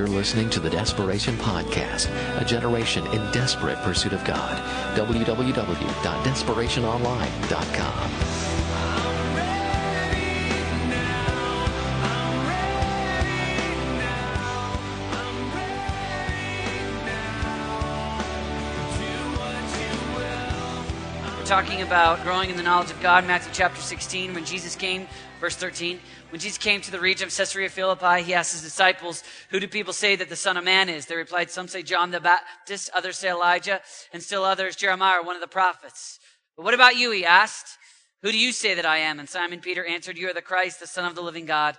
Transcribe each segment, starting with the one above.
You're listening to the Desperation Podcast, a generation in desperate pursuit of God. www.desperationonline.com. talking about growing in the knowledge of God, Matthew chapter 16. When Jesus came, verse 13, when Jesus came to the region of Caesarea Philippi, he asked his disciples, Who do people say that the Son of Man is? They replied, Some say John the Baptist, others say Elijah, and still others Jeremiah, one of the prophets. But what about you? He asked. Who do you say that I am? And Simon Peter answered, You are the Christ, the Son of the living God.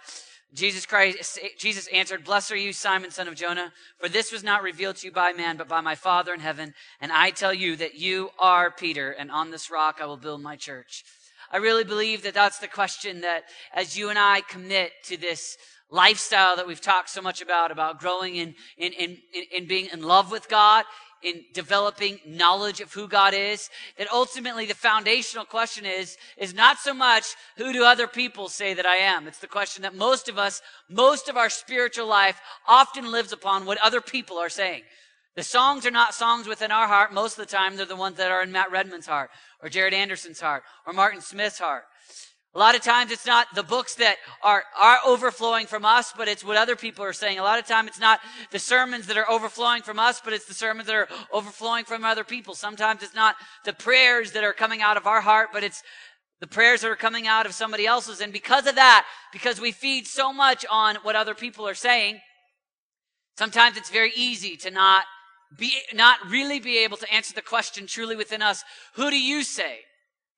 Jesus Christ, Jesus answered, Blessed are you, Simon, son of Jonah, for this was not revealed to you by man, but by my Father in heaven. And I tell you that you are Peter, and on this rock I will build my church. I really believe that that's the question that as you and I commit to this lifestyle that we've talked so much about, about growing in, in, in, in being in love with God, in developing knowledge of who God is, that ultimately the foundational question is, is not so much who do other people say that I am? It's the question that most of us, most of our spiritual life often lives upon what other people are saying. The songs are not songs within our heart. Most of the time, they're the ones that are in Matt Redman's heart, or Jared Anderson's heart, or Martin Smith's heart. A lot of times it's not the books that are, are overflowing from us, but it's what other people are saying. A lot of time it's not the sermons that are overflowing from us, but it's the sermons that are overflowing from other people. Sometimes it's not the prayers that are coming out of our heart, but it's the prayers that are coming out of somebody else's. And because of that, because we feed so much on what other people are saying, sometimes it's very easy to not be, not really be able to answer the question truly within us. Who do you say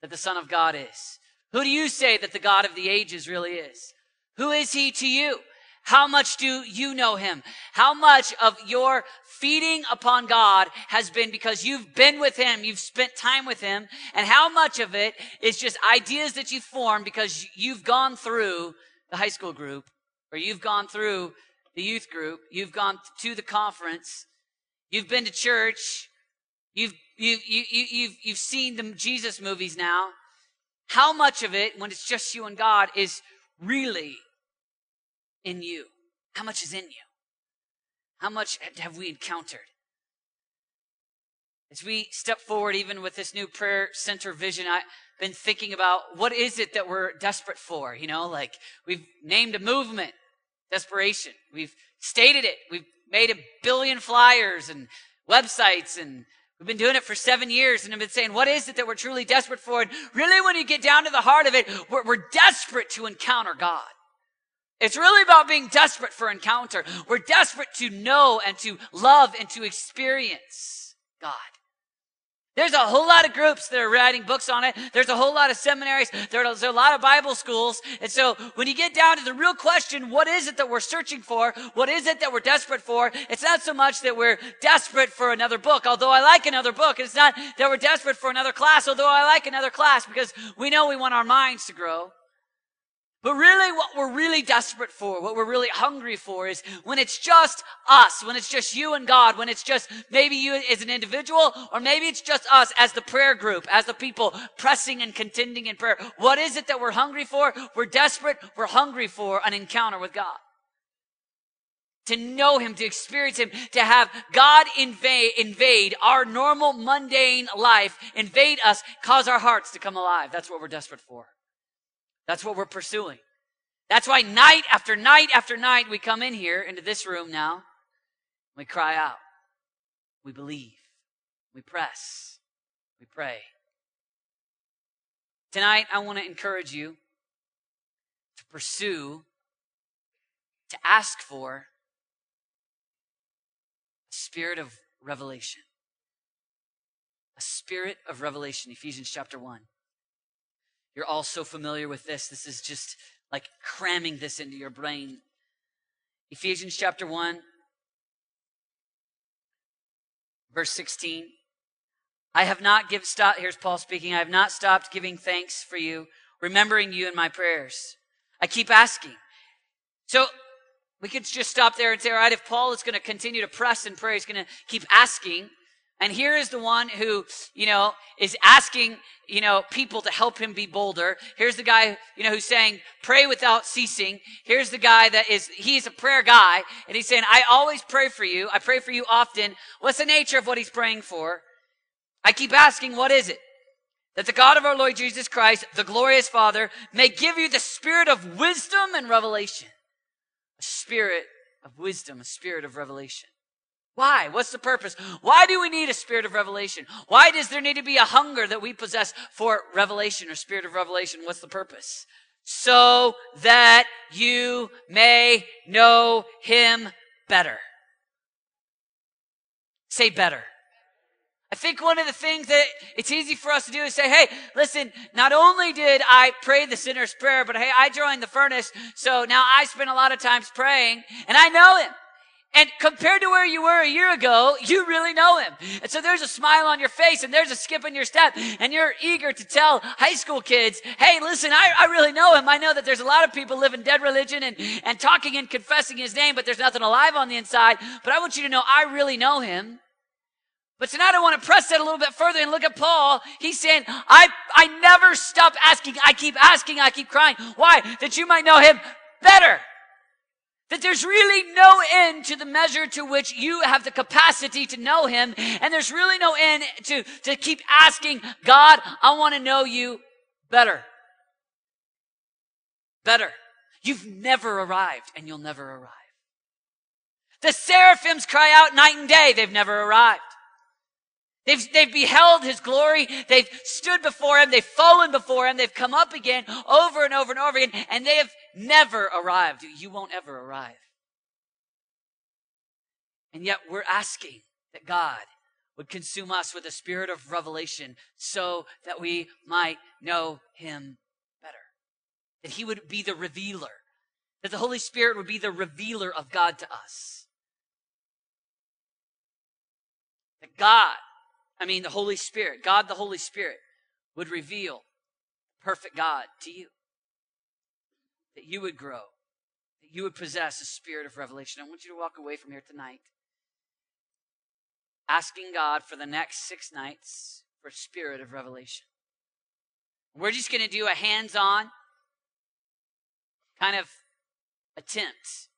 that the Son of God is? Who do you say that the God of the ages really is? Who is he to you? How much do you know him? How much of your feeding upon God has been because you've been with him, you've spent time with him, and how much of it is just ideas that you formed because you've gone through the high school group, or you've gone through the youth group, you've gone to the conference, you've been to church, you've, you've, you, you, you've, you've seen the Jesus movies now, how much of it, when it's just you and God, is really in you? How much is in you? How much have we encountered? As we step forward, even with this new prayer center vision, I've been thinking about what is it that we're desperate for? You know, like we've named a movement, desperation. We've stated it. We've made a billion flyers and websites and We've been doing it for seven years and I've been saying, what is it that we're truly desperate for? And really, when you get down to the heart of it, we're, we're desperate to encounter God. It's really about being desperate for encounter. We're desperate to know and to love and to experience God. There's a whole lot of groups that are writing books on it. There's a whole lot of seminaries. There's a lot of Bible schools. And so when you get down to the real question, what is it that we're searching for? What is it that we're desperate for? It's not so much that we're desperate for another book, although I like another book. It's not that we're desperate for another class, although I like another class because we know we want our minds to grow. But really what we're really desperate for, what we're really hungry for is when it's just us, when it's just you and God, when it's just maybe you as an individual, or maybe it's just us as the prayer group, as the people pressing and contending in prayer. What is it that we're hungry for? We're desperate, we're hungry for an encounter with God. To know Him, to experience Him, to have God invade, invade our normal mundane life, invade us, cause our hearts to come alive. That's what we're desperate for. That's what we're pursuing. That's why night after night after night we come in here into this room now. We cry out. We believe. We press. We pray. Tonight I want to encourage you to pursue, to ask for a spirit of revelation. A spirit of revelation. Ephesians chapter 1. You're all so familiar with this. This is just like cramming this into your brain. Ephesians chapter 1, verse 16. I have not give stop here's Paul speaking. I have not stopped giving thanks for you, remembering you in my prayers. I keep asking. So we could just stop there and say, all right, if Paul is going to continue to press and pray, he's going to keep asking, And here is the one who, you know, is asking, you know, people to help him be bolder. Here's the guy, you know, who's saying, pray without ceasing. Here's the guy that is, he's a prayer guy. And he's saying, I always pray for you. I pray for you often. What's the nature of what he's praying for? I keep asking, what is it? That the God of our Lord Jesus Christ, the glorious Father, may give you the spirit of wisdom and revelation. A spirit of wisdom, a spirit of revelation. Why? What's the purpose? Why do we need a spirit of revelation? Why does there need to be a hunger that we possess for revelation or spirit of revelation? What's the purpose? So that you may know him better. Say better. I think one of the things that it's easy for us to do is say, hey, listen, not only did I pray the sinner's prayer, but hey, I joined the furnace, so now I spend a lot of times praying, and I know him. And compared to where you were a year ago, you really know him. And so there's a smile on your face and there's a skip in your step and you're eager to tell high school kids, hey, listen, I, I really know him. I know that there's a lot of people living dead religion and, and talking and confessing his name, but there's nothing alive on the inside. But I want you to know I really know him. But tonight I want to press that a little bit further and look at Paul. He's saying, I, I never stop asking. I keep asking. I keep crying. Why? That you might know him better. That there's really no end to the measure to which you have the capacity to know Him. And there's really no end to, to keep asking, God, I want to know you better. Better. You've never arrived and you'll never arrive. The seraphims cry out night and day. They've never arrived. They've, they've beheld his glory. They've stood before him. They've fallen before him. They've come up again over and over and over again, and they have never arrived. You won't ever arrive. And yet we're asking that God would consume us with a spirit of revelation so that we might know him better. That he would be the revealer. That the Holy Spirit would be the revealer of God to us. That God I mean, the Holy Spirit, God the Holy Spirit, would reveal perfect God to you. That you would grow, that you would possess a spirit of revelation. I want you to walk away from here tonight asking God for the next six nights for a spirit of revelation. We're just going to do a hands on kind of attempt.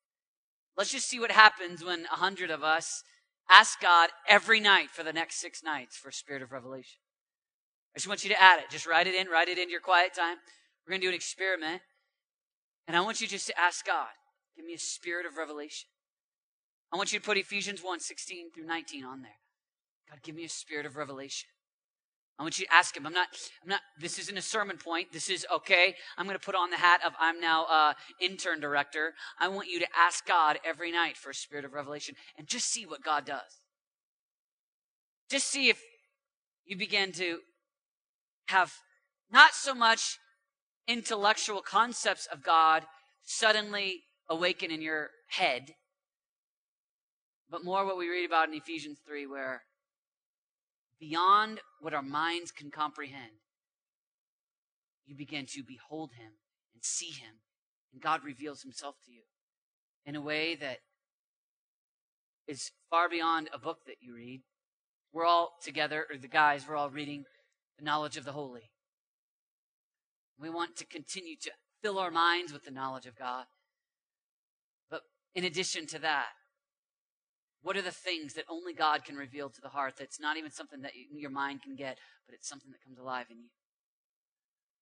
Let's just see what happens when a hundred of us Ask God every night for the next six nights for a spirit of revelation. I just want you to add it. Just write it in, write it into your quiet time. We're going to do an experiment. And I want you just to ask God, give me a spirit of revelation. I want you to put Ephesians 1 16 through 19 on there. God, give me a spirit of revelation. I want you to ask him. I'm not, I'm not, this isn't a sermon point. This is, okay, I'm going to put on the hat of I'm now uh, intern director. I want you to ask God every night for a spirit of revelation and just see what God does. Just see if you begin to have not so much intellectual concepts of God suddenly awaken in your head, but more what we read about in Ephesians 3, where beyond what our minds can comprehend, you begin to behold him and see him, and God reveals himself to you in a way that is far beyond a book that you read. We're all together, or the guys, we're all reading the knowledge of the holy. We want to continue to fill our minds with the knowledge of God. But in addition to that, what are the things that only God can reveal to the heart that's not even something that your mind can get, but it's something that comes alive in you?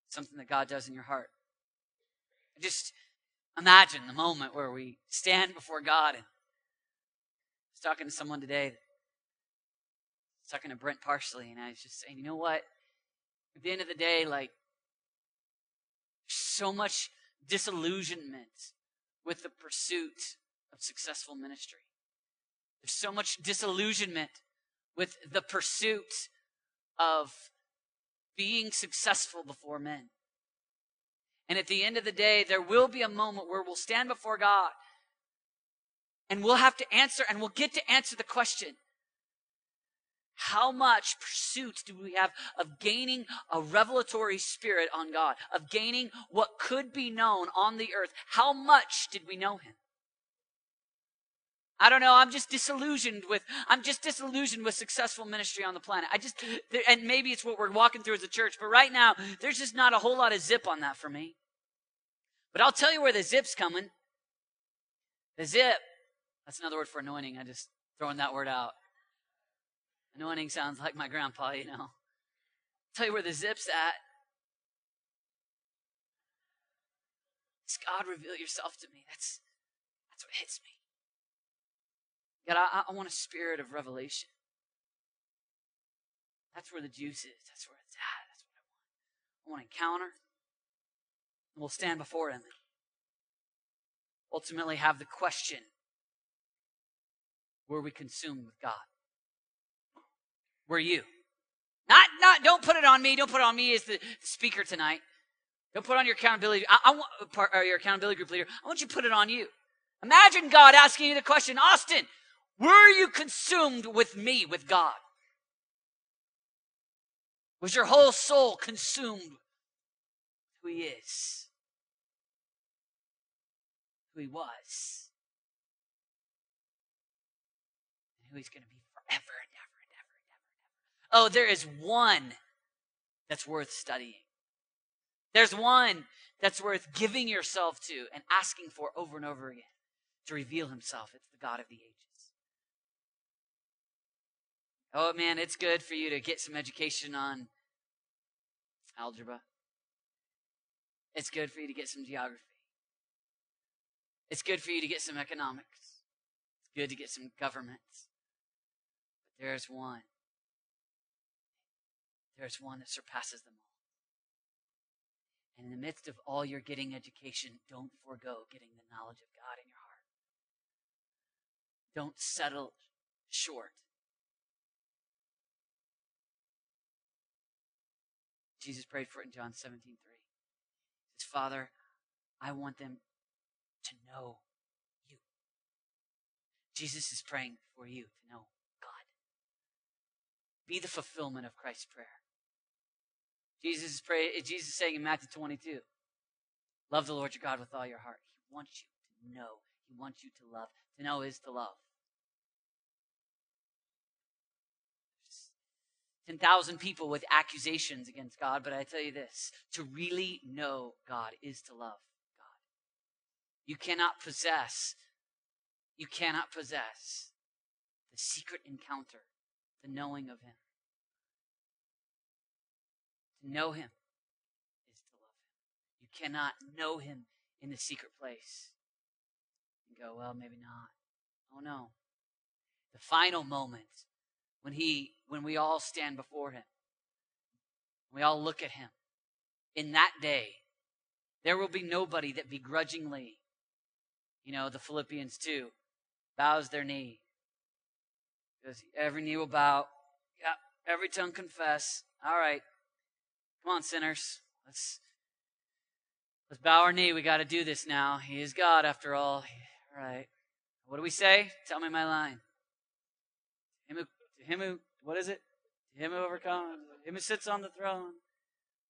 Something that God does in your heart. Just imagine the moment where we stand before God and I was talking to someone today, talking to Brent partially, and I was just saying, you know what? At the end of the day, like, so much disillusionment with the pursuit of successful ministry. There's so much disillusionment with the pursuit of being successful before men. And at the end of the day, there will be a moment where we'll stand before God and we'll have to answer, and we'll get to answer the question how much pursuit do we have of gaining a revelatory spirit on God, of gaining what could be known on the earth? How much did we know Him? I don't know. I'm just disillusioned with, I'm just disillusioned with successful ministry on the planet. I just, and maybe it's what we're walking through as a church, but right now, there's just not a whole lot of zip on that for me. But I'll tell you where the zip's coming. The zip, that's another word for anointing. I just throwing that word out. Anointing sounds like my grandpa, you know. Tell you where the zip's at. It's God reveal yourself to me. That's that's what hits me. God, I, I want a spirit of revelation. That's where the juice is. That's where it's at. That's what I want. I want encounter. And we'll stand before Him and ultimately have the question were we consumed with God? Were you? Not, not, don't put it on me. Don't put it on me as the speaker tonight. Don't put on your accountability. I, I want, uh, or uh, your accountability group leader. I want you to put it on you. Imagine God asking you the question, Austin, were you consumed with me, with God? Was your whole soul consumed who he is? Who he was? And who he's going to be forever and ever and ever and ever and ever. Oh, there is one that's worth studying. There's one that's worth giving yourself to and asking for over and over again to reveal himself. It's the God of the ages. Oh man, it's good for you to get some education on algebra. It's good for you to get some geography. It's good for you to get some economics. It's good to get some governments. But there's one. There's one that surpasses them all. And in the midst of all your getting education, don't forego getting the knowledge of God in your heart. Don't settle short Jesus prayed for it in John 17, 3. He says, Father, I want them to know you. Jesus is praying for you to know God. Be the fulfillment of Christ's prayer. Jesus is praying, Jesus is saying in Matthew 22, love the Lord your God with all your heart. He wants you to know. He wants you to love. To know is to love. 10,000 people with accusations against God, but I tell you this to really know God is to love God. You cannot possess, you cannot possess the secret encounter, the knowing of Him. To know Him is to love Him. You cannot know Him in the secret place and go, well, maybe not. Oh no. The final moment when he when we all stand before him we all look at him in that day there will be nobody that begrudgingly you know the philippians two, bows their knee because every knee will bow every tongue confess all right come on sinners. Let's let's bow our knee. We got to do this now. He is god after all. All right. What do we say? Tell me my line. Him who him who, what is it? him who overcomes, him who sits on the throne.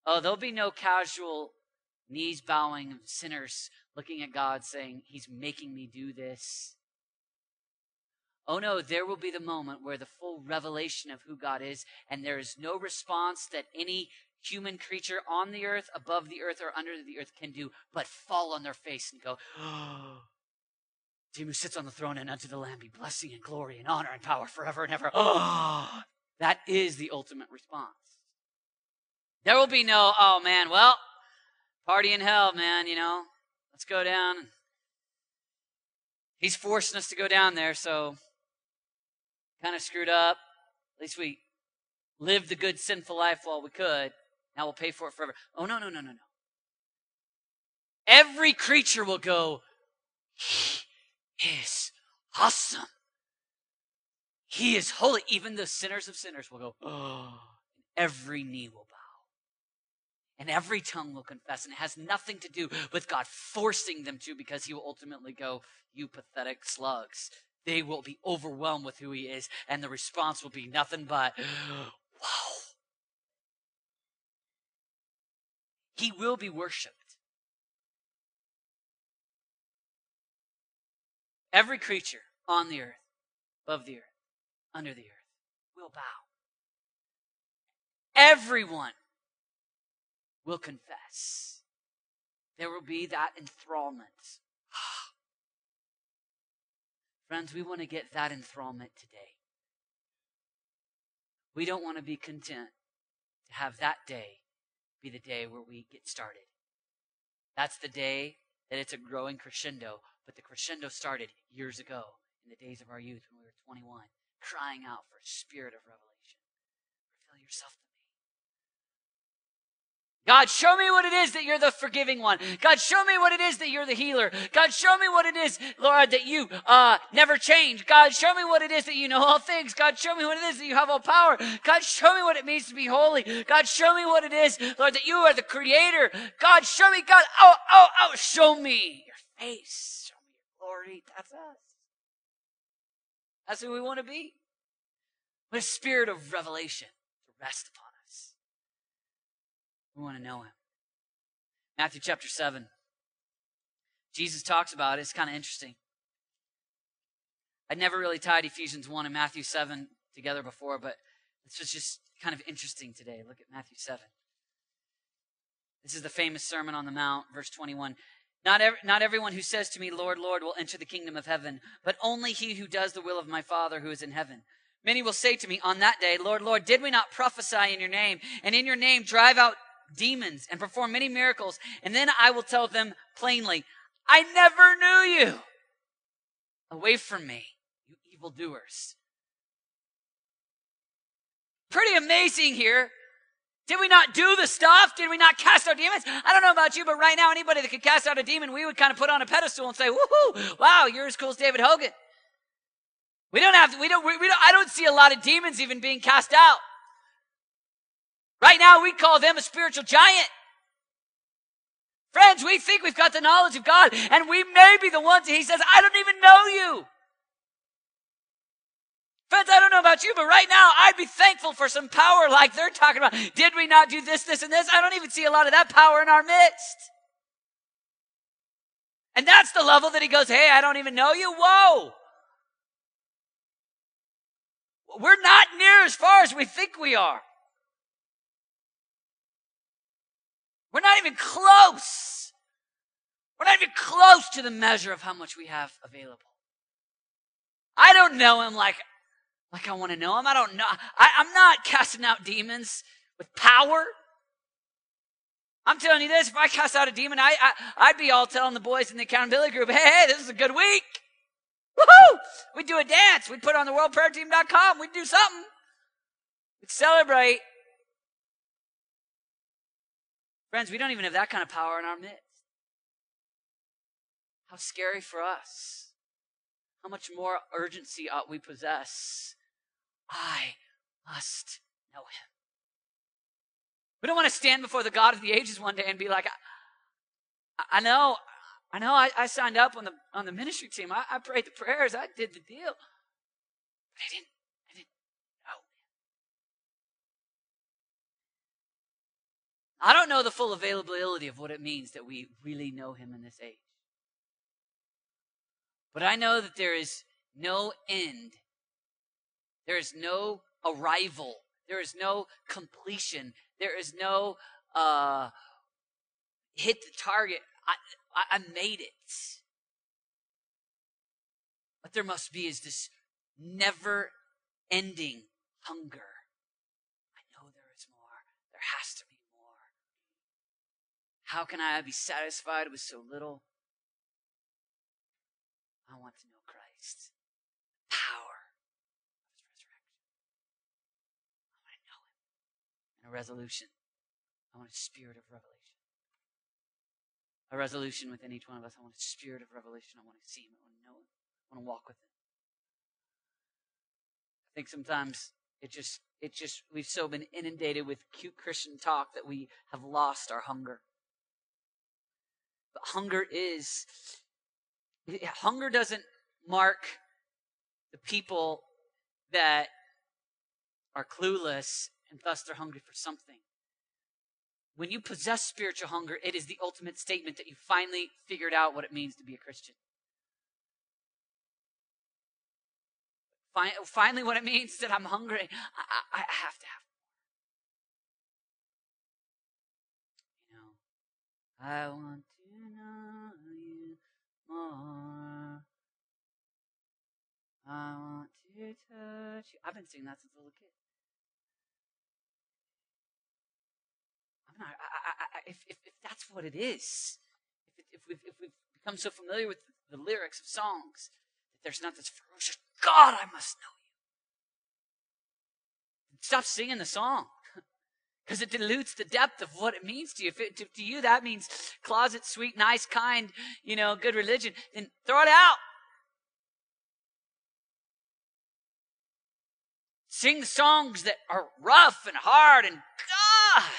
Oh, there'll be no casual knees bowing sinners looking at God saying, He's making me do this. Oh no, there will be the moment where the full revelation of who God is, and there is no response that any human creature on the earth, above the earth, or under the earth can do but fall on their face and go, oh, to him who sits on the throne and unto the Lamb be blessing and glory and honor and power forever and ever. Oh, that is the ultimate response. There will be no, oh man, well, party in hell, man, you know, let's go down. He's forcing us to go down there, so kind of screwed up. At least we lived the good sinful life while we could. Now we'll pay for it forever. Oh, no, no, no, no, no. Every creature will go, He is awesome. He is holy. Even the sinners of sinners will go, oh, every knee will bow. And every tongue will confess. And it has nothing to do with God forcing them to because he will ultimately go, You pathetic slugs. They will be overwhelmed with who he is. And the response will be nothing but, Wow. He will be worshiped. Every creature on the earth, above the earth, under the earth, will bow. Everyone will confess. There will be that enthrallment. Friends, we want to get that enthrallment today. We don't want to be content to have that day be the day where we get started. That's the day that it's a growing crescendo, but the crescendo started years ago in the days of our youth when we were 21, crying out for a spirit of revelation. Reveal yourself God, show me what it is that you're the forgiving one. God, show me what it is that you're the healer. God, show me what it is, Lord, that you uh, never change. God, show me what it is that you know all things. God, show me what it is that you have all power. God, show me what it means to be holy. God, show me what it is, Lord, that you are the creator. God, show me, God, oh, oh, oh, show me your face. Show me your glory. That's us. That's who we want to be. With a spirit of revelation to rest upon. We want to know him. Matthew chapter 7. Jesus talks about it. It's kind of interesting. I'd never really tied Ephesians 1 and Matthew 7 together before, but this was just kind of interesting today. Look at Matthew 7. This is the famous Sermon on the Mount, verse 21. Not, ev- not everyone who says to me, Lord, Lord, will enter the kingdom of heaven, but only he who does the will of my Father who is in heaven. Many will say to me on that day, Lord, Lord, did we not prophesy in your name, and in your name drive out demons and perform many miracles. And then I will tell them plainly, I never knew you. Away from me, you evildoers. Pretty amazing here. Did we not do the stuff? Did we not cast out demons? I don't know about you, but right now, anybody that could cast out a demon, we would kind of put on a pedestal and say, woohoo, wow, you're as cool as David Hogan. We don't have to, we don't, we, we don't, I don't see a lot of demons even being cast out. Right now, we call them a spiritual giant. Friends, we think we've got the knowledge of God, and we may be the ones He says, I don't even know you. Friends, I don't know about you, but right now I'd be thankful for some power like they're talking about. Did we not do this, this, and this? I don't even see a lot of that power in our midst. And that's the level that he goes, Hey, I don't even know you. Whoa. We're not near as far as we think we are. We're not even close. We're not even close to the measure of how much we have available. I don't know him like, like I want to know him. I don't know. I, I'm not casting out demons with power. I'm telling you this, if I cast out a demon, I, I, would be all telling the boys in the accountability group, hey, hey, this is a good week. Woohoo! We'd do a dance. We'd put on the worldprayerteam.com. We'd do something. We'd celebrate. Friends, we don't even have that kind of power in our midst. How scary for us. How much more urgency ought we possess? I must know him. We don't want to stand before the God of the ages one day and be like, I, I know, I know I, I, signed up on the on the ministry team. I, I prayed the prayers. I did the deal. But I didn't I don't know the full availability of what it means that we really know him in this age. But I know that there is no end. There is no arrival. There is no completion. There is no uh, hit the target. I, I, I made it. What there must be is this never ending hunger. I know there is more. There has to be how can I be satisfied with so little? I want to know Christ. Power of his resurrection. I want to know him. And a resolution. I want a spirit of revelation. A resolution within each one of us. I want a spirit of revelation. I want to see him. I want to know him. I want to walk with him. I think sometimes it just it just we've so been inundated with cute Christian talk that we have lost our hunger. But hunger is, hunger doesn't mark the people that are clueless and thus they're hungry for something. When you possess spiritual hunger, it is the ultimate statement that you finally figured out what it means to be a Christian. finally, what it means that I'm hungry. I, I, I have to have more. You know, I want more. I want to touch you. I've been singing that since a little kid. I'm not, I, I, if, if, if that's what it is, if, if, we've, if we've become so familiar with the lyrics of songs that there's not this ferocious, God, I must know you. Stop singing the song because it dilutes the depth of what it means to you. If it, to, to you that means closet, sweet, nice, kind, you know, good religion, then throw it out. Sing songs that are rough and hard and God. I want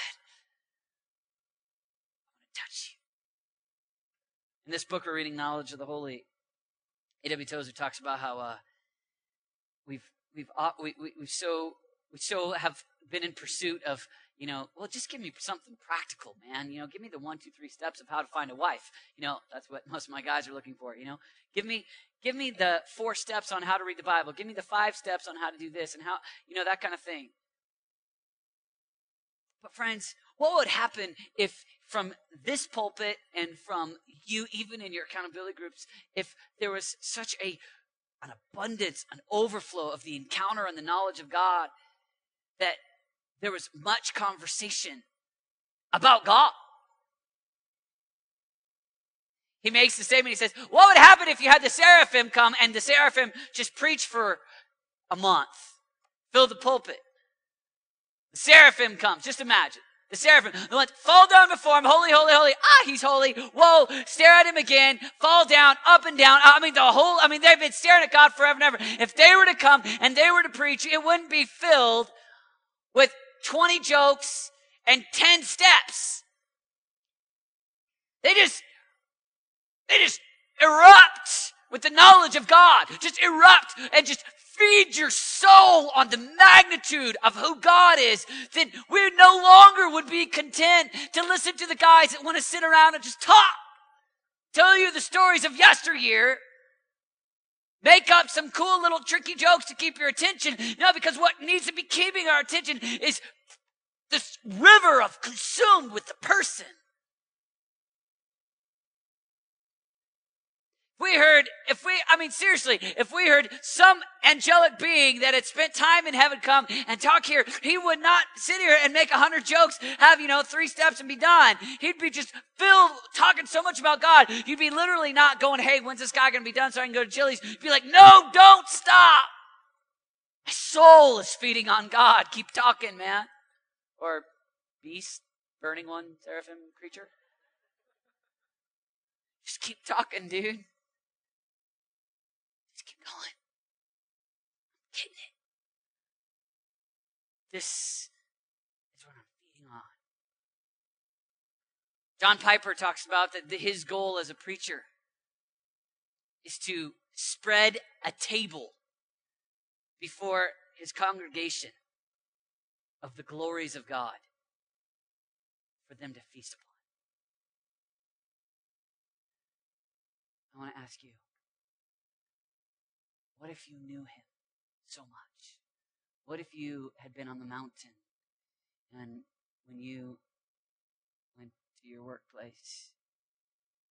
to touch you. In this book, we're reading Knowledge of the Holy. A.W. Tozer talks about how uh, we've we've uh, we, we, we so we so have been in pursuit of you know well just give me something practical man. You know give me the one two three steps of how to find a wife. You know that's what most of my guys are looking for you know. Give me give me the four steps on how to read the bible. Give me the five steps on how to do this and how you know that kind of thing. But friends what would happen if from this pulpit and from you, even in your accountability groups, if there was such a an abundance, an overflow of the encounter and the knowledge of God that there was much conversation about God. He makes the statement, he says, What would happen if you had the seraphim come and the seraphim just preach for a month? Fill the pulpit. The seraphim comes, just imagine. The seraphim, the ones fall down before him, holy, holy, holy. Ah, he's holy. Whoa, stare at him again, fall down, up and down. I mean, the whole, I mean, they've been staring at God forever and ever. If they were to come and they were to preach, it wouldn't be filled with 20 jokes and 10 steps. They just, they just erupt with the knowledge of God. Just erupt and just feed your soul on the magnitude of who God is, then we no longer would be content to listen to the guys that want to sit around and just talk, tell you the stories of yesteryear, make up some cool little tricky jokes to keep your attention. No, because what needs to be keeping our attention is this river of consumed with the person. We heard, if we, I mean, seriously, if we heard some angelic being that had spent time in heaven come and talk here, he would not sit here and make a hundred jokes, have, you know, three steps and be done. He'd be just filled, talking so much about God. You'd be literally not going, hey, when's this guy going to be done so I can go to Chili's? You'd be like, no, don't stop. My soul is feeding on God. Keep talking, man. Or beast, burning one, seraphim creature. Just keep talking, dude. This is what I'm feeding on. John Piper talks about that his goal as a preacher is to spread a table before his congregation of the glories of God for them to feast upon. I want to ask you what if you knew him so much? What if you had been on the mountain and when you went to your workplace,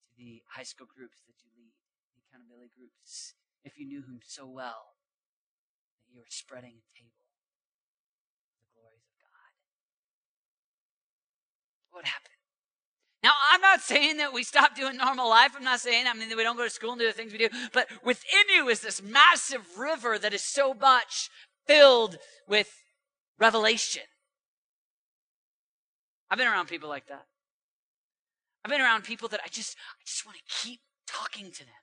to the high school groups that you lead, the accountability groups, if you knew him so well that you were spreading a table the glories of God? What would happen? Now, I'm not saying that we stop doing normal life. I'm not saying, I mean, that we don't go to school and do the things we do. But within you is this massive river that is so much filled with revelation. I've been around people like that. I've been around people that I just, I just want to keep talking to them.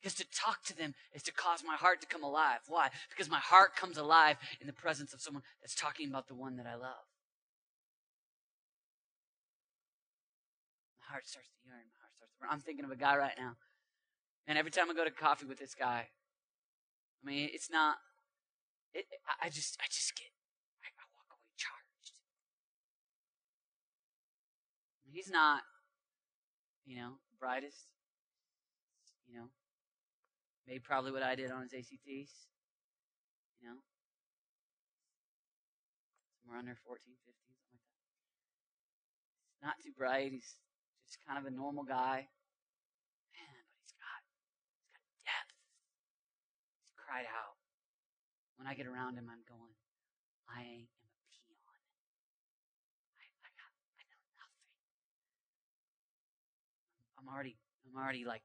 Because to talk to them is to cause my heart to come alive. Why? Because my heart comes alive in the presence of someone that's talking about the one that I love. My heart starts to yearn. My heart starts to burn. I'm thinking of a guy right now. And every time I go to coffee with this guy, I mean, it's not it, I just, I just get, I, I walk away charged. He's not, you know, brightest. You know, made probably what I did on his ACTs. You know? Somewhere under 14, 15, something like that. He's not too bright. He's just kind of a normal guy. Man, but he's got, he's got depth. He's cried out. When I get around him, I'm going, I am a peon. I, I, got, I know nothing. I'm already, I'm already like,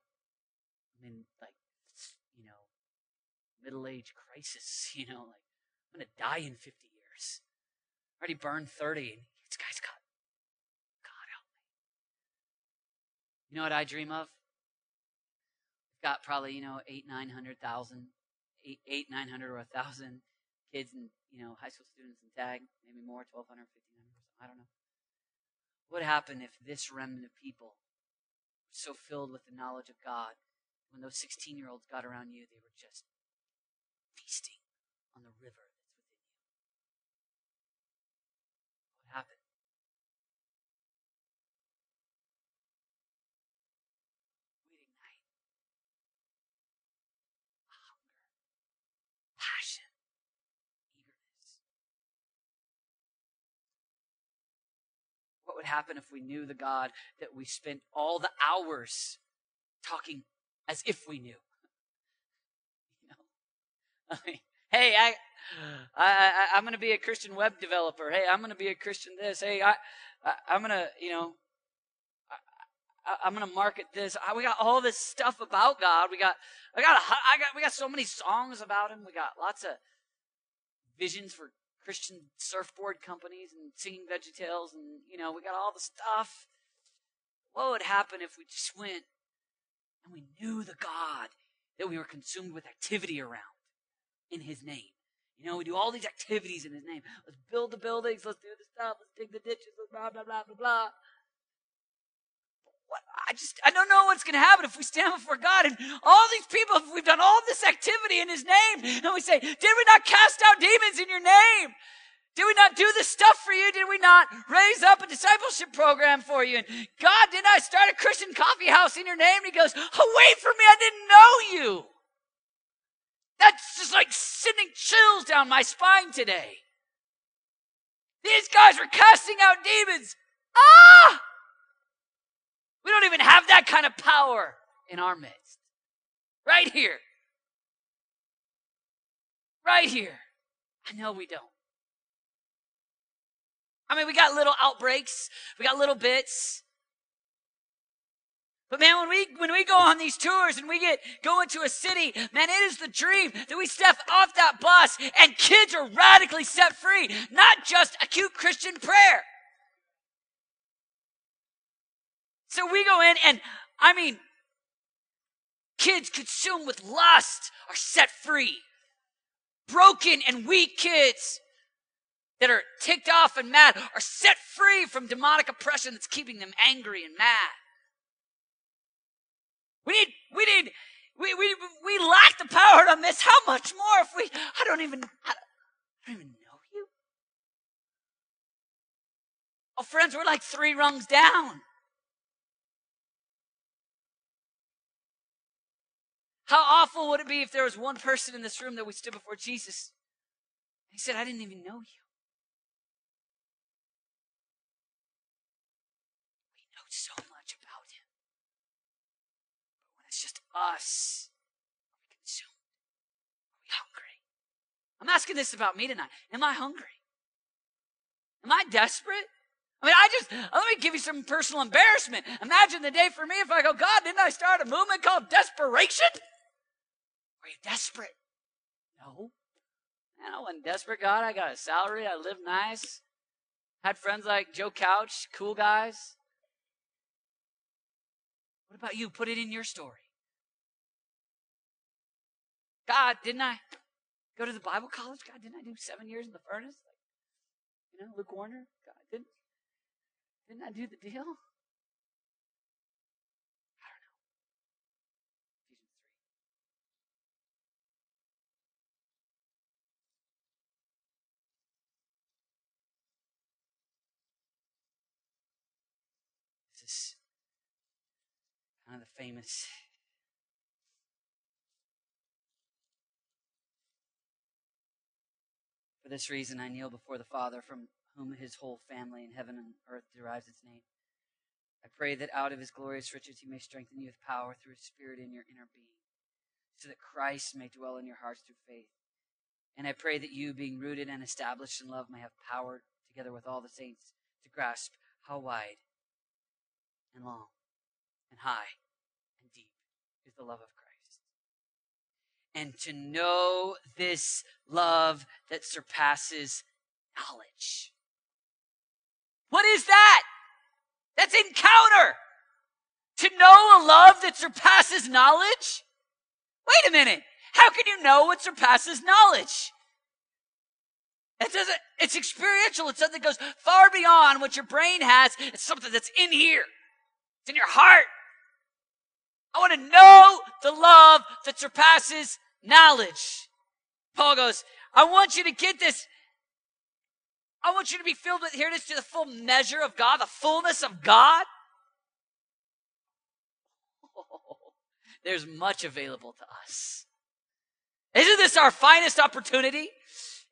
I'm in like, you know, middle age crisis. You know, like I'm gonna die in 50 years. I already burned 30, and this guy's got, God help me. You know what I dream of? I've got probably you know eight, nine hundred thousand, eight, eight, nine hundred or a thousand kids and you know high school students in tag, maybe more, 1,200, 1,500, I don't know. What would happen if this remnant of people were so filled with the knowledge of God, when those 16 year olds got around you, they were just feasting on the river that's within you? What would happen? We'd ignite a hunger, passion, eagerness. What would happen if we knew the God that we spent all the hours talking as if we knew? You know? Hey, I, I, I I'm going to be a Christian web developer. Hey, I'm going to be a Christian this. Hey, I, I I'm going to, you know, I, am going to market this. I, we got all this stuff about God. We got, I got, a, I got, we got so many songs about Him. We got lots of visions for Christian surfboard companies and singing Veggie Tales, and you know, we got all the stuff. What would happen if we just went and we knew the God that we were consumed with activity around in His name? You know, we do all these activities in His name. Let's build the buildings. Let's do the stuff. Let's dig the ditches. Blah blah blah blah blah. I just I don't know what's going to happen if we stand before God and all these people. If we've done all this activity in His name, and we say, "Did we not cast out demons in Your name?" Did we not do this stuff for you? Did we not raise up a discipleship program for you? And God, didn't I start a Christian coffee house in your name? And he goes, Away from me, I didn't know you. That's just like sending chills down my spine today. These guys were casting out demons. Ah! We don't even have that kind of power in our midst. Right here. Right here. I know we don't. I mean, we got little outbreaks, we got little bits. But man, when we when we go on these tours and we get go into a city, man, it is the dream that we step off that bus and kids are radically set free, not just acute Christian prayer. So we go in and I mean kids consumed with lust are set free. Broken and weak kids that are ticked off and mad are set free from demonic oppression that's keeping them angry and mad. We need, we need, we, we, we lack the power to miss. How much more if we, I don't even, I don't even know you. Oh, friends, we're like three rungs down. How awful would it be if there was one person in this room that we stood before Jesus? He said, I didn't even know you. We know so much about him. But when it's just us, are we consumed? Are we hungry? I'm asking this about me tonight. Am I hungry? Am I desperate? I mean, I just, let me give you some personal embarrassment. Imagine the day for me if I go, God, didn't I start a movement called desperation? Were you desperate? No. Man, I wasn't desperate, God. I got a salary. I lived nice. Had friends like Joe Couch, cool guys. What about you? Put it in your story. God, didn't I go to the Bible college? God, didn't I do seven years in the furnace? You know, Luke Warner? God, didn't, didn't I do the deal? I don't know. Ephesians 3. This is of the famous For this reason I kneel before the Father, from whom his whole family in heaven and earth derives its name. I pray that out of his glorious riches he may strengthen you with power through his Spirit in your inner being, so that Christ may dwell in your hearts through faith. And I pray that you, being rooted and established in love, may have power, together with all the saints, to grasp how wide and long and high is the love of Christ. And to know this love that surpasses knowledge. What is that? That's encounter. To know a love that surpasses knowledge? Wait a minute. How can you know what surpasses knowledge? It doesn't, it's experiential. It's something that goes far beyond what your brain has. It's something that's in here. It's in your heart. I want to know the love that surpasses knowledge. Paul goes, I want you to get this. I want you to be filled with, here it is, to the full measure of God, the fullness of God. Oh, there's much available to us. Isn't this our finest opportunity?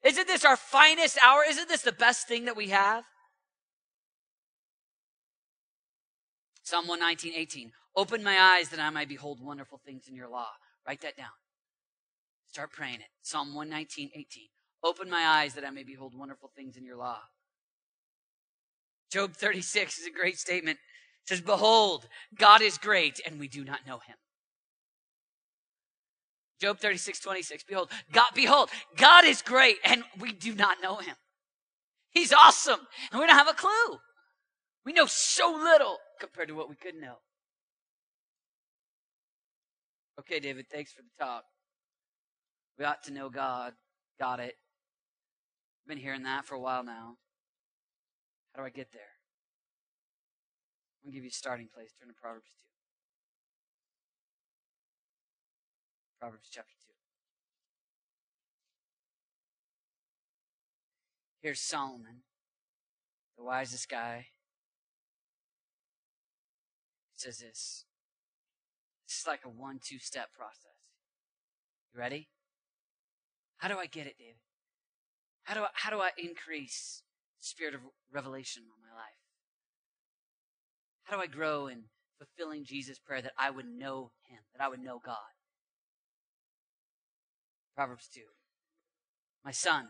Isn't this our finest hour? Isn't this the best thing that we have? Psalm 119, 18. Open my eyes that I might behold wonderful things in your law. Write that down. Start praying it. Psalm 119, 18. Open my eyes that I may behold wonderful things in your law. Job 36 is a great statement. It says, Behold, God is great, and we do not know him. Job 36, 26. Behold, God, behold, God is great, and we do not know him. He's awesome, and we don't have a clue. We know so little compared to what we could know. Okay, David, thanks for the talk. We ought to know God. Got it. Been hearing that for a while now. How do I get there? I'm going to give you a starting place. Turn to Proverbs 2. Proverbs chapter 2. Here's Solomon, the wisest guy. He says this. Is like a one two step process. You ready? How do I get it, David? How do I, how do I increase spirit of revelation on my life? How do I grow in fulfilling Jesus' prayer that I would know Him, that I would know God? Proverbs 2. My son,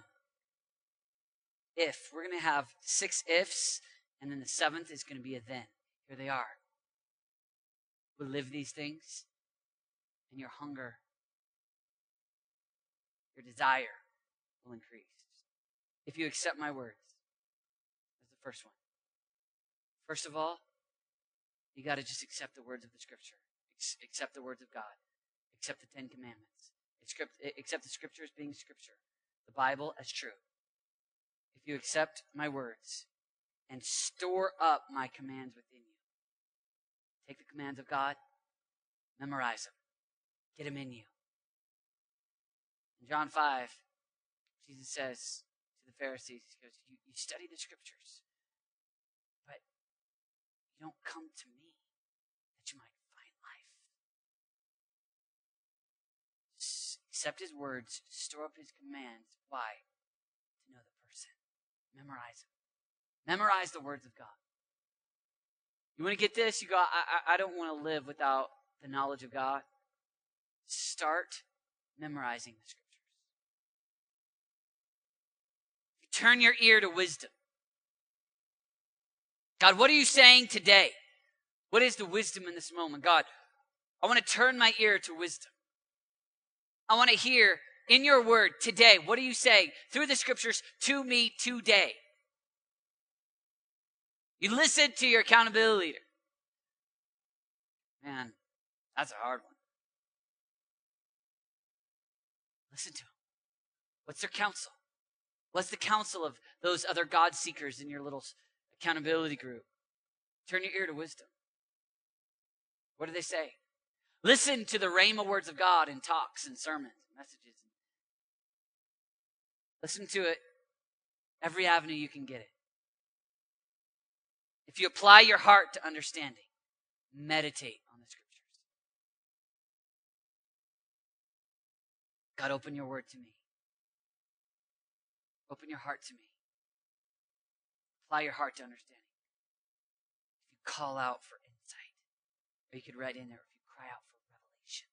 if, we're going to have six ifs, and then the seventh is going to be a then. Here they are. Will live these things, and your hunger, your desire will increase. If you accept my words, that's the first one. First of all, you got to just accept the words of the scripture, accept the words of God, accept the Ten Commandments accept the scripture as being scripture, the Bible as true. If you accept my words and store up my commands within you, take the commands of God, memorize them, get them in you. In John 5, Jesus says to the Pharisees, He goes, You, you study the scriptures, but you don't come to me that you might find life. Accept his words, store up his commands. Why? To know the person. Memorize them. Memorize the words of God. You want to get this? You go, I, I, I don't want to live without the knowledge of God. Start memorizing the scriptures. Turn your ear to wisdom. God, what are you saying today? What is the wisdom in this moment? God, I want to turn my ear to wisdom. I want to hear in your word today, what are you saying through the scriptures to me today? You listen to your accountability leader. Man, that's a hard one. Listen to them. What's their counsel? What's the counsel of those other God seekers in your little accountability group? Turn your ear to wisdom. What do they say? Listen to the rhema words of God in talks and sermons and messages. Listen to it every avenue you can get it. If you apply your heart to understanding, meditate on the scriptures. God, open your word to me. Open your heart to me. Apply your heart to understanding. If you call out for insight, or you could write in there, if you cry out for revelation.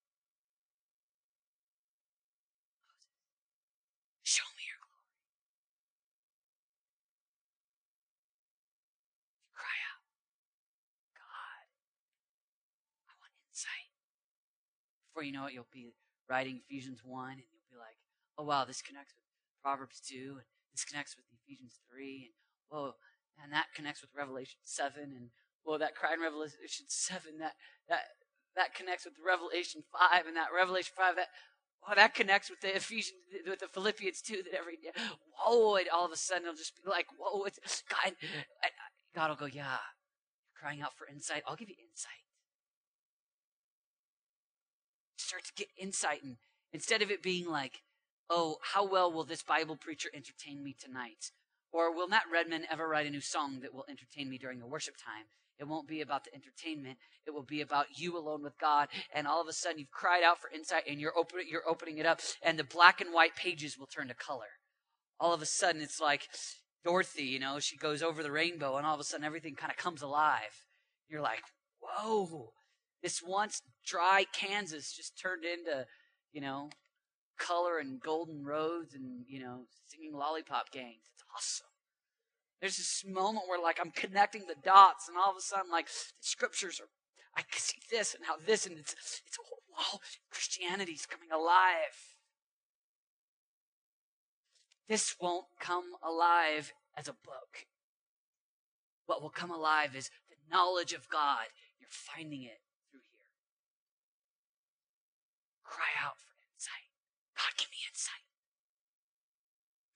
Show me your glory. If you cry out, God, I want insight. Before you know it, you'll be writing Ephesians 1 and you'll be like, oh wow, this connects with Proverbs 2 and this connects with Ephesians 3 and whoa, and that connects with Revelation 7 and whoa, that cry in Revelation 7, that that that connects with Revelation 5 and that Revelation 5 that oh, that connects with the Ephesians, with the Philippians too. That every day, whoa, and all of a sudden it'll just be like, whoa, it's God. Uh, God will go, yeah, crying out for insight. I'll give you insight. Start to get insight, and instead of it being like, oh, how well will this Bible preacher entertain me tonight? Or will Matt Redman ever write a new song that will entertain me during the worship time? It won't be about the entertainment. It will be about you alone with God. And all of a sudden you've cried out for insight and you're open, you're opening it up and the black and white pages will turn to color. All of a sudden it's like Dorothy, you know, she goes over the rainbow and all of a sudden everything kind of comes alive. You're like, whoa, this once dry Kansas just turned into, you know, color and golden roads and, you know, singing lollipop gangs. It's awesome. There's this moment where like I'm connecting the dots and all of a sudden like the scriptures are I can see this and how this and it's it's a wow, Christianity's coming alive. This won't come alive as a book. What will come alive is the knowledge of God. You're finding it through here. Cry out for insight. God, give me insight.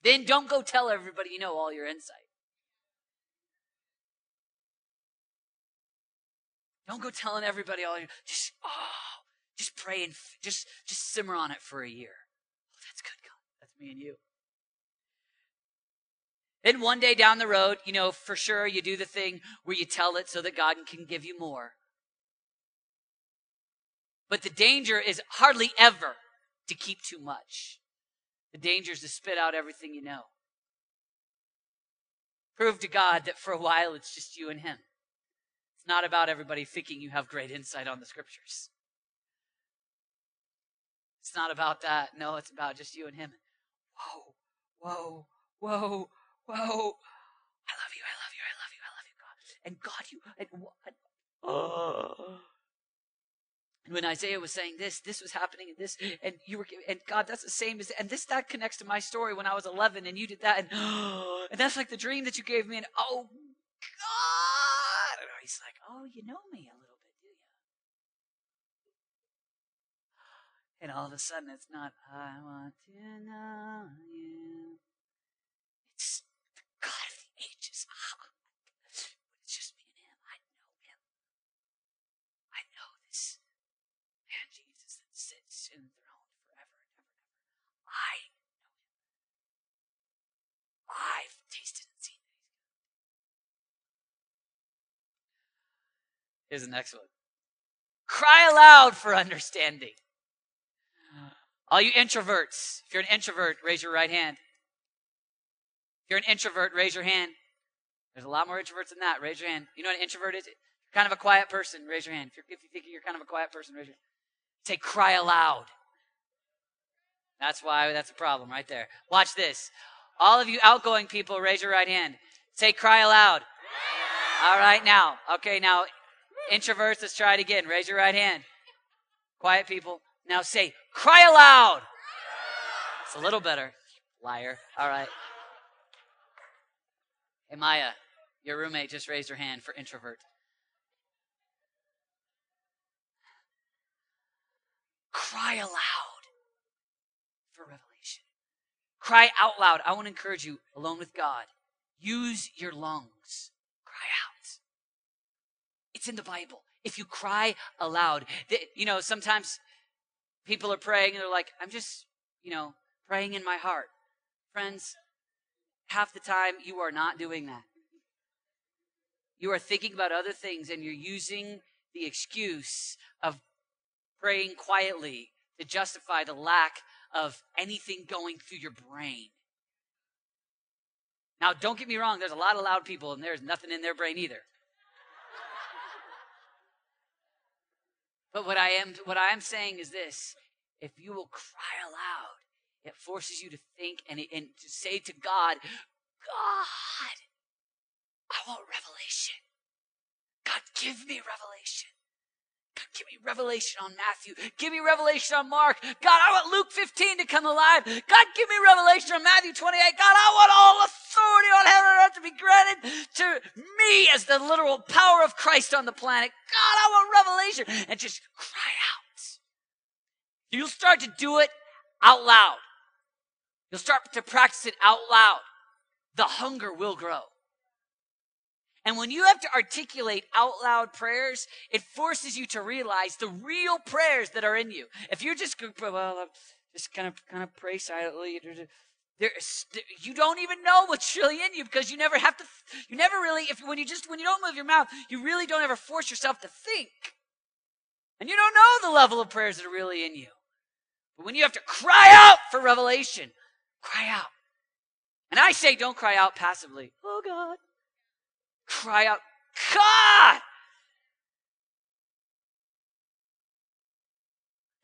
Then don't go tell everybody you know all your insight. Don't go telling everybody all your just oh just pray and just just simmer on it for a year. Oh, that's good, God. That's me and you. Then one day down the road, you know, for sure you do the thing where you tell it so that God can give you more. But the danger is hardly ever to keep too much. The danger is to spit out everything you know. Prove to God that for a while it's just you and Him. It's not about everybody thinking you have great insight on the scriptures. It's not about that. No, it's about just you and Him. Whoa, whoa, whoa, whoa. I love you, I love you, I love you, I love you, God. And God, you, and what? When Isaiah was saying this, this was happening, and this, and you were, and God, that's the same as, and this that connects to my story when I was 11, and you did that, and and that's like the dream that you gave me, and oh God, and he's like, oh, you know me a little bit, do you? And all of a sudden, it's not, I want to know you. It's the God of the ages. It's just me and him. I know him. I know this man Jesus that sits enthroned forever and ever and ever. I know him. I've tasted and seen that he's good. Here's the next one. Cry aloud for understanding. All you introverts, if you're an introvert, raise your right hand. If you're an introvert, raise your hand. There's a lot more introverts than that. Raise your hand. You know what an introvert is? Kind of a quiet person. Raise your hand. If, if you think you're kind of a quiet person, raise your hand. Say, cry aloud. That's why that's a problem right there. Watch this. All of you outgoing people, raise your right hand. Say, cry aloud. All right, now. Okay, now, introverts, let's try it again. Raise your right hand. Quiet people. Now say, cry aloud. It's a little better. Liar. All right. Hey, Maya, your roommate just raised her hand for introvert. Cry aloud for revelation. Cry out loud. I want to encourage you, alone with God, use your lungs. Cry out. It's in the Bible. If you cry aloud, you know, sometimes people are praying and they're like, I'm just, you know, praying in my heart. Friends, half the time you are not doing that. You are thinking about other things and you're using the excuse of praying quietly to justify the lack of anything going through your brain. Now, don't get me wrong, there's a lot of loud people, and there's nothing in their brain either. But what I am what I am saying is this: if you will cry aloud, it forces you to think and, and to say to God, God, I want revelation. God, give me revelation. Give me revelation on Matthew. Give me revelation on Mark. God, I want Luke 15 to come alive. God, give me revelation on Matthew 28. God, I want all authority on heaven and earth to be granted to me as the literal power of Christ on the planet. God, I want revelation. And just cry out. You'll start to do it out loud. You'll start to practice it out loud. The hunger will grow. And when you have to articulate out loud prayers, it forces you to realize the real prayers that are in you. If you're just, well, just kind of, kind of pray silently, you don't even know what's really in you because you never have to, you never really, if when you just, when you don't move your mouth, you really don't ever force yourself to think. And you don't know the level of prayers that are really in you. But when you have to cry out for revelation, cry out. And I say, don't cry out passively. Oh God cry out, God!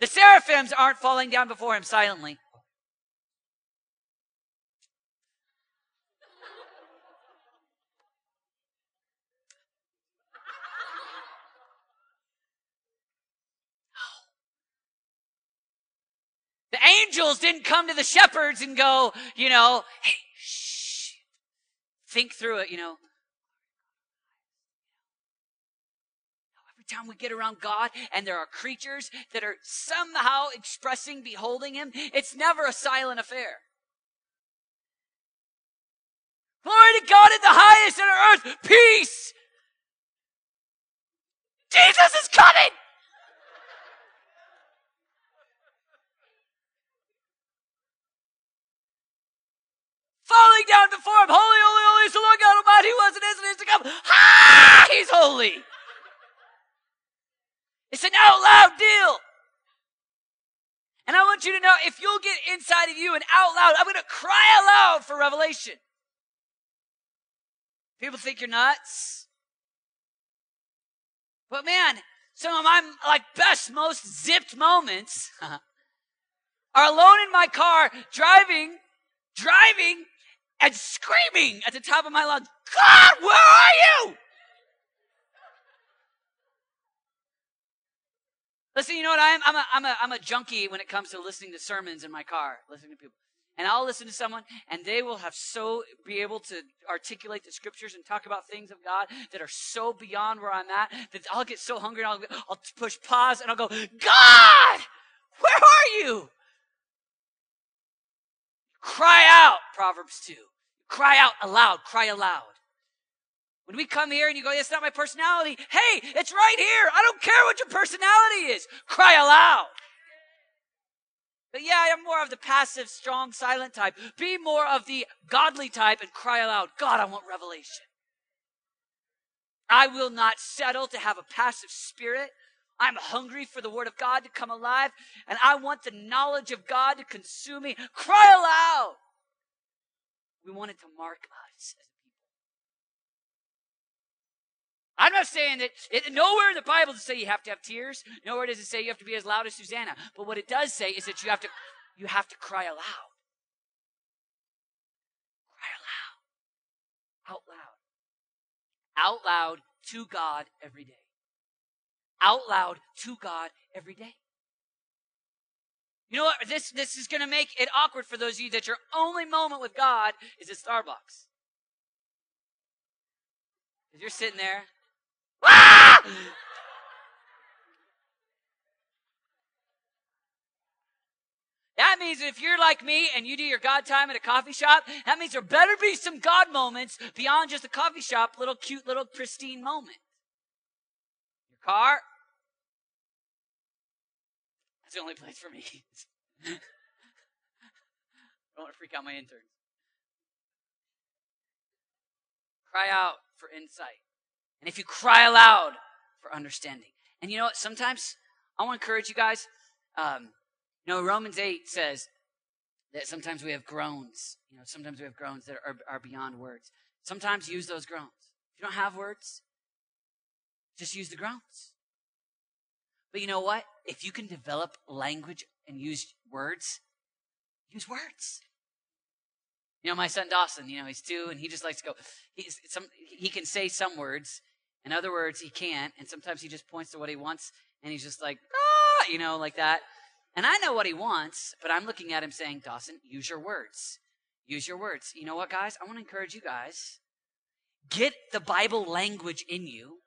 The seraphims aren't falling down before him silently. The angels didn't come to the shepherds and go, you know, hey, shh, think through it, you know. Time we get around God and there are creatures that are somehow expressing beholding Him, it's never a silent affair. Glory to God in the highest and on earth, peace. Jesus is coming. Falling down before him, holy, holy, holy is the Lord God Almighty, who was and is and is to come. Ah, he's holy. It's an out loud deal. And I want you to know if you'll get inside of you and out loud, I'm going to cry aloud for revelation. People think you're nuts. But man, some of my like best, most zipped moments are alone in my car, driving, driving, and screaming at the top of my lungs, God, where are you? Listen, you know what I am? I'm a, I'm a, I'm a junkie when it comes to listening to sermons in my car, listening to people. And I'll listen to someone and they will have so be able to articulate the scriptures and talk about things of God that are so beyond where I'm at that I'll get so hungry and I'll, I'll push pause and I'll go, God, where are you? Cry out, Proverbs 2. Cry out aloud, cry aloud. When we come here and you go, that's not my personality. Hey, it's right here. I don't care what your personality is. Cry aloud. But yeah, I'm more of the passive, strong, silent type. Be more of the godly type and cry aloud. God, I want revelation. I will not settle to have a passive spirit. I'm hungry for the word of God to come alive, and I want the knowledge of God to consume me. Cry aloud. We want it to mark us I'm not saying that it, nowhere in the Bible does it say you have to have tears. Nowhere does it say you have to be as loud as Susanna. But what it does say is that you have to you have to cry aloud. Cry aloud. Out loud. Out loud to God every day. Out loud to God every day. You know what? This this is going to make it awkward for those of you that your only moment with God is at Starbucks. Because you're sitting there Ah! That means if you're like me and you do your God time at a coffee shop, that means there better be some God moments beyond just a coffee shop, little cute, little pristine moment. Your car, that's the only place for me. I don't want to freak out my interns. Cry out for insight. And if you cry aloud for understanding. And you know what? Sometimes I want to encourage you guys. Um, you know, Romans 8 says, That sometimes we have groans. You know, sometimes we have groans that are, are beyond words. Sometimes use those groans. If you don't have words, just use the groans. But you know what? If you can develop language and use words, use words. You know, my son Dawson, you know, he's two and he just likes to go, he's some, he can say some words and other words he can't. And sometimes he just points to what he wants and he's just like, ah, you know, like that. And I know what he wants, but I'm looking at him saying, Dawson, use your words. Use your words. You know what, guys? I want to encourage you guys. Get the Bible language in you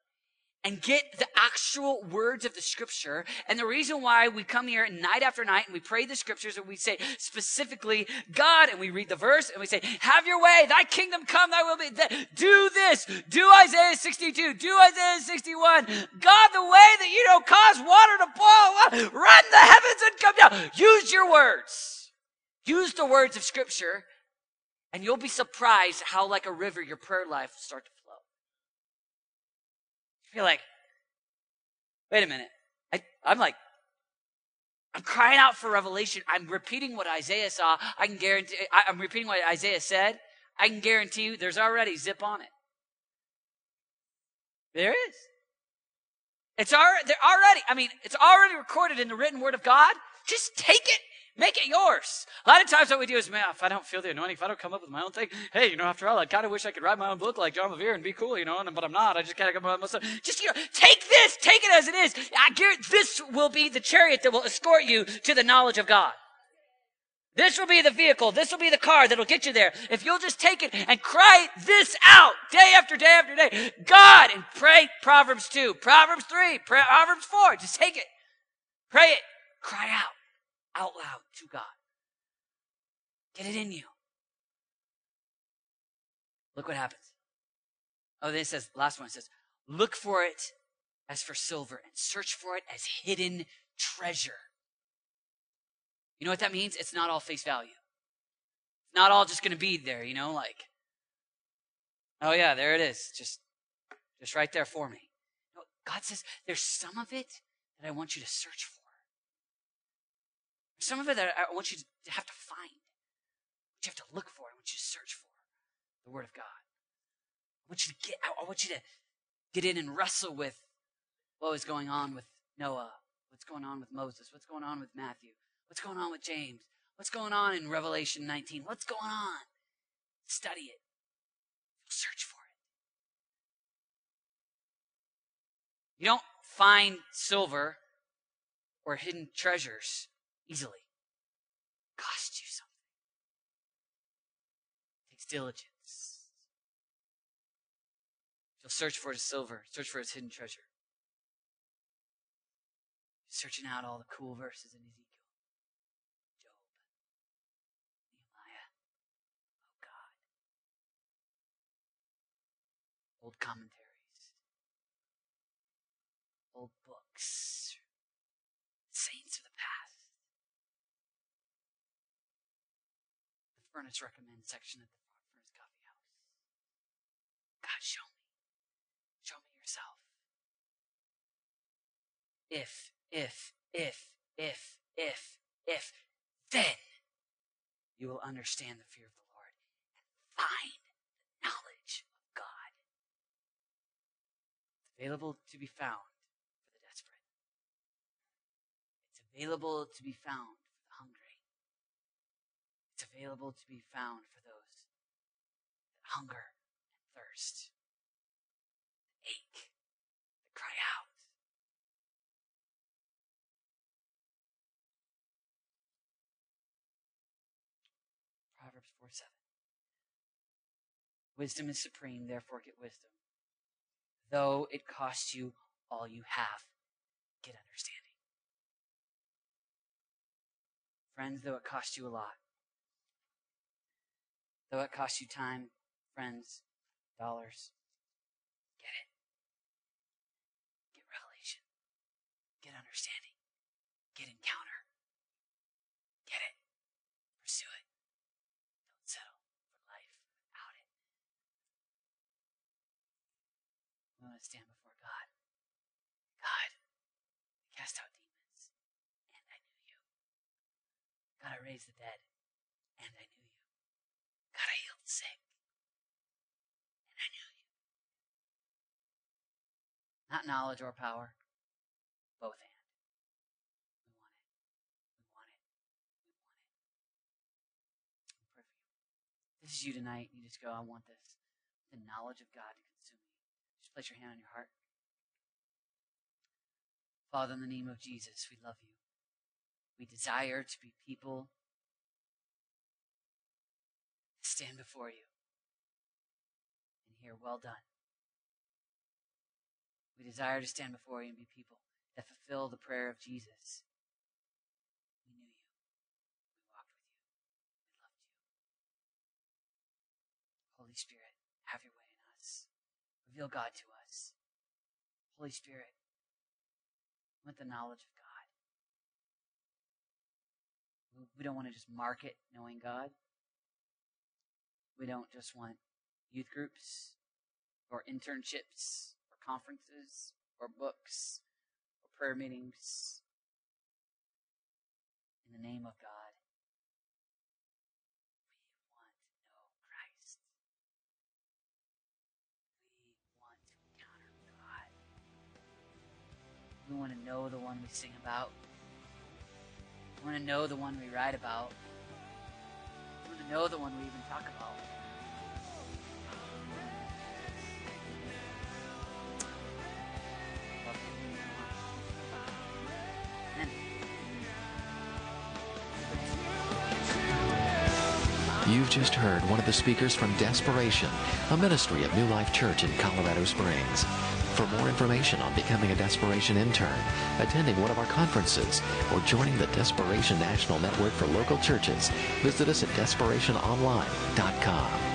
and get the actual words of the scripture. And the reason why we come here night after night and we pray the scriptures and we say specifically, God, and we read the verse and we say, have your way, thy kingdom come, thy will be, do this, do Isaiah 62, do Isaiah 61. God, the way that you don't cause water to boil, uh, run the heavens and come down. Use your words. Use the words of scripture and you'll be surprised how like a river your prayer life will start to you're like, wait a minute. I, I'm like, I'm crying out for revelation. I'm repeating what Isaiah saw. I can guarantee, I, I'm repeating what Isaiah said. I can guarantee you there's already zip on it. There is. It's already, already, I mean, it's already recorded in the written word of God. Just take it Make it yours. A lot of times what we do is, man, if I don't feel the anointing, if I don't come up with my own thing, hey, you know, after all, I kind of wish I could write my own book like John Bevere and be cool, you know, but I'm not. I just kind of come up with myself. Just, you know, take this, take it as it is. I guarantee this will be the chariot that will escort you to the knowledge of God. This will be the vehicle. This will be the car that'll get you there. If you'll just take it and cry this out day after day after day. God, and pray Proverbs 2, Proverbs 3, Proverbs 4. Just take it. Pray it. Cry out out loud to God. Get it in you. Look what happens. Oh, then it says, last one it says, look for it as for silver and search for it as hidden treasure. You know what that means? It's not all face value. It's not all just going to be there, you know, like, oh yeah, there it is. Just, just right there for me. No, God says there's some of it that I want you to search for. Some of it that I want you to have to find. you have to look for. I want you to search for the Word of God. I want you to get out, I want you to get in and wrestle with what was going on with Noah, what's going on with Moses, what's going on with Matthew, what's going on with James, what's going on in Revelation 19, what's going on. Study it. Search for it. You don't find silver or hidden treasures easily. Cost you something. It takes diligence. You'll search for his silver, search for his hidden treasure. Searching out all the cool verses in Ezekiel, Job, Nehemiah. Oh God. Old commentaries, old books, saints of the Furnace Recommend section at the Furnace Coffee House. God, show me. Show me yourself. If, if, if, if, if, if, then you will understand the fear of the Lord and find the knowledge of God. It's available to be found for the desperate. It's available to be found available to be found for those that hunger and thirst, that ache, that cry out. Proverbs 4 7. Wisdom is supreme, therefore get wisdom. Though it costs you all you have, get understanding. Friends, though it costs you a lot, Though it costs you time, friends, dollars, get it. Get revelation. Get understanding. Get encounter. Get it. Pursue it. Don't settle for life without it. We want to stand before God. God, cast out demons, and I knew you. God, I raised the dead. sick. And I knew you. Not knowledge or power, both and. We want it. We want it. We want it. I pray for you. This is you tonight. You just go, I want this. The knowledge of God to consume me. Just place your hand on your heart. Father, in the name of Jesus, we love you. We desire to be people stand before you and hear, well done. We desire to stand before you and be people that fulfill the prayer of Jesus. We knew you. We walked with you. We loved you. Holy Spirit, have your way in us. Reveal God to us. Holy Spirit, with the knowledge of God. We don't want to just market knowing God. We don't just want youth groups or internships conferences or books or prayer meetings. In the name of God, we want to know Christ. We want to encounter God. We want to know the one we sing about. We want to know the one we write about. We want to know the one we even talk about. You've just heard one of the speakers from Desperation, a ministry of New Life Church in Colorado Springs. For more information on becoming a Desperation intern, attending one of our conferences, or joining the Desperation National Network for local churches, visit us at desperationonline.com.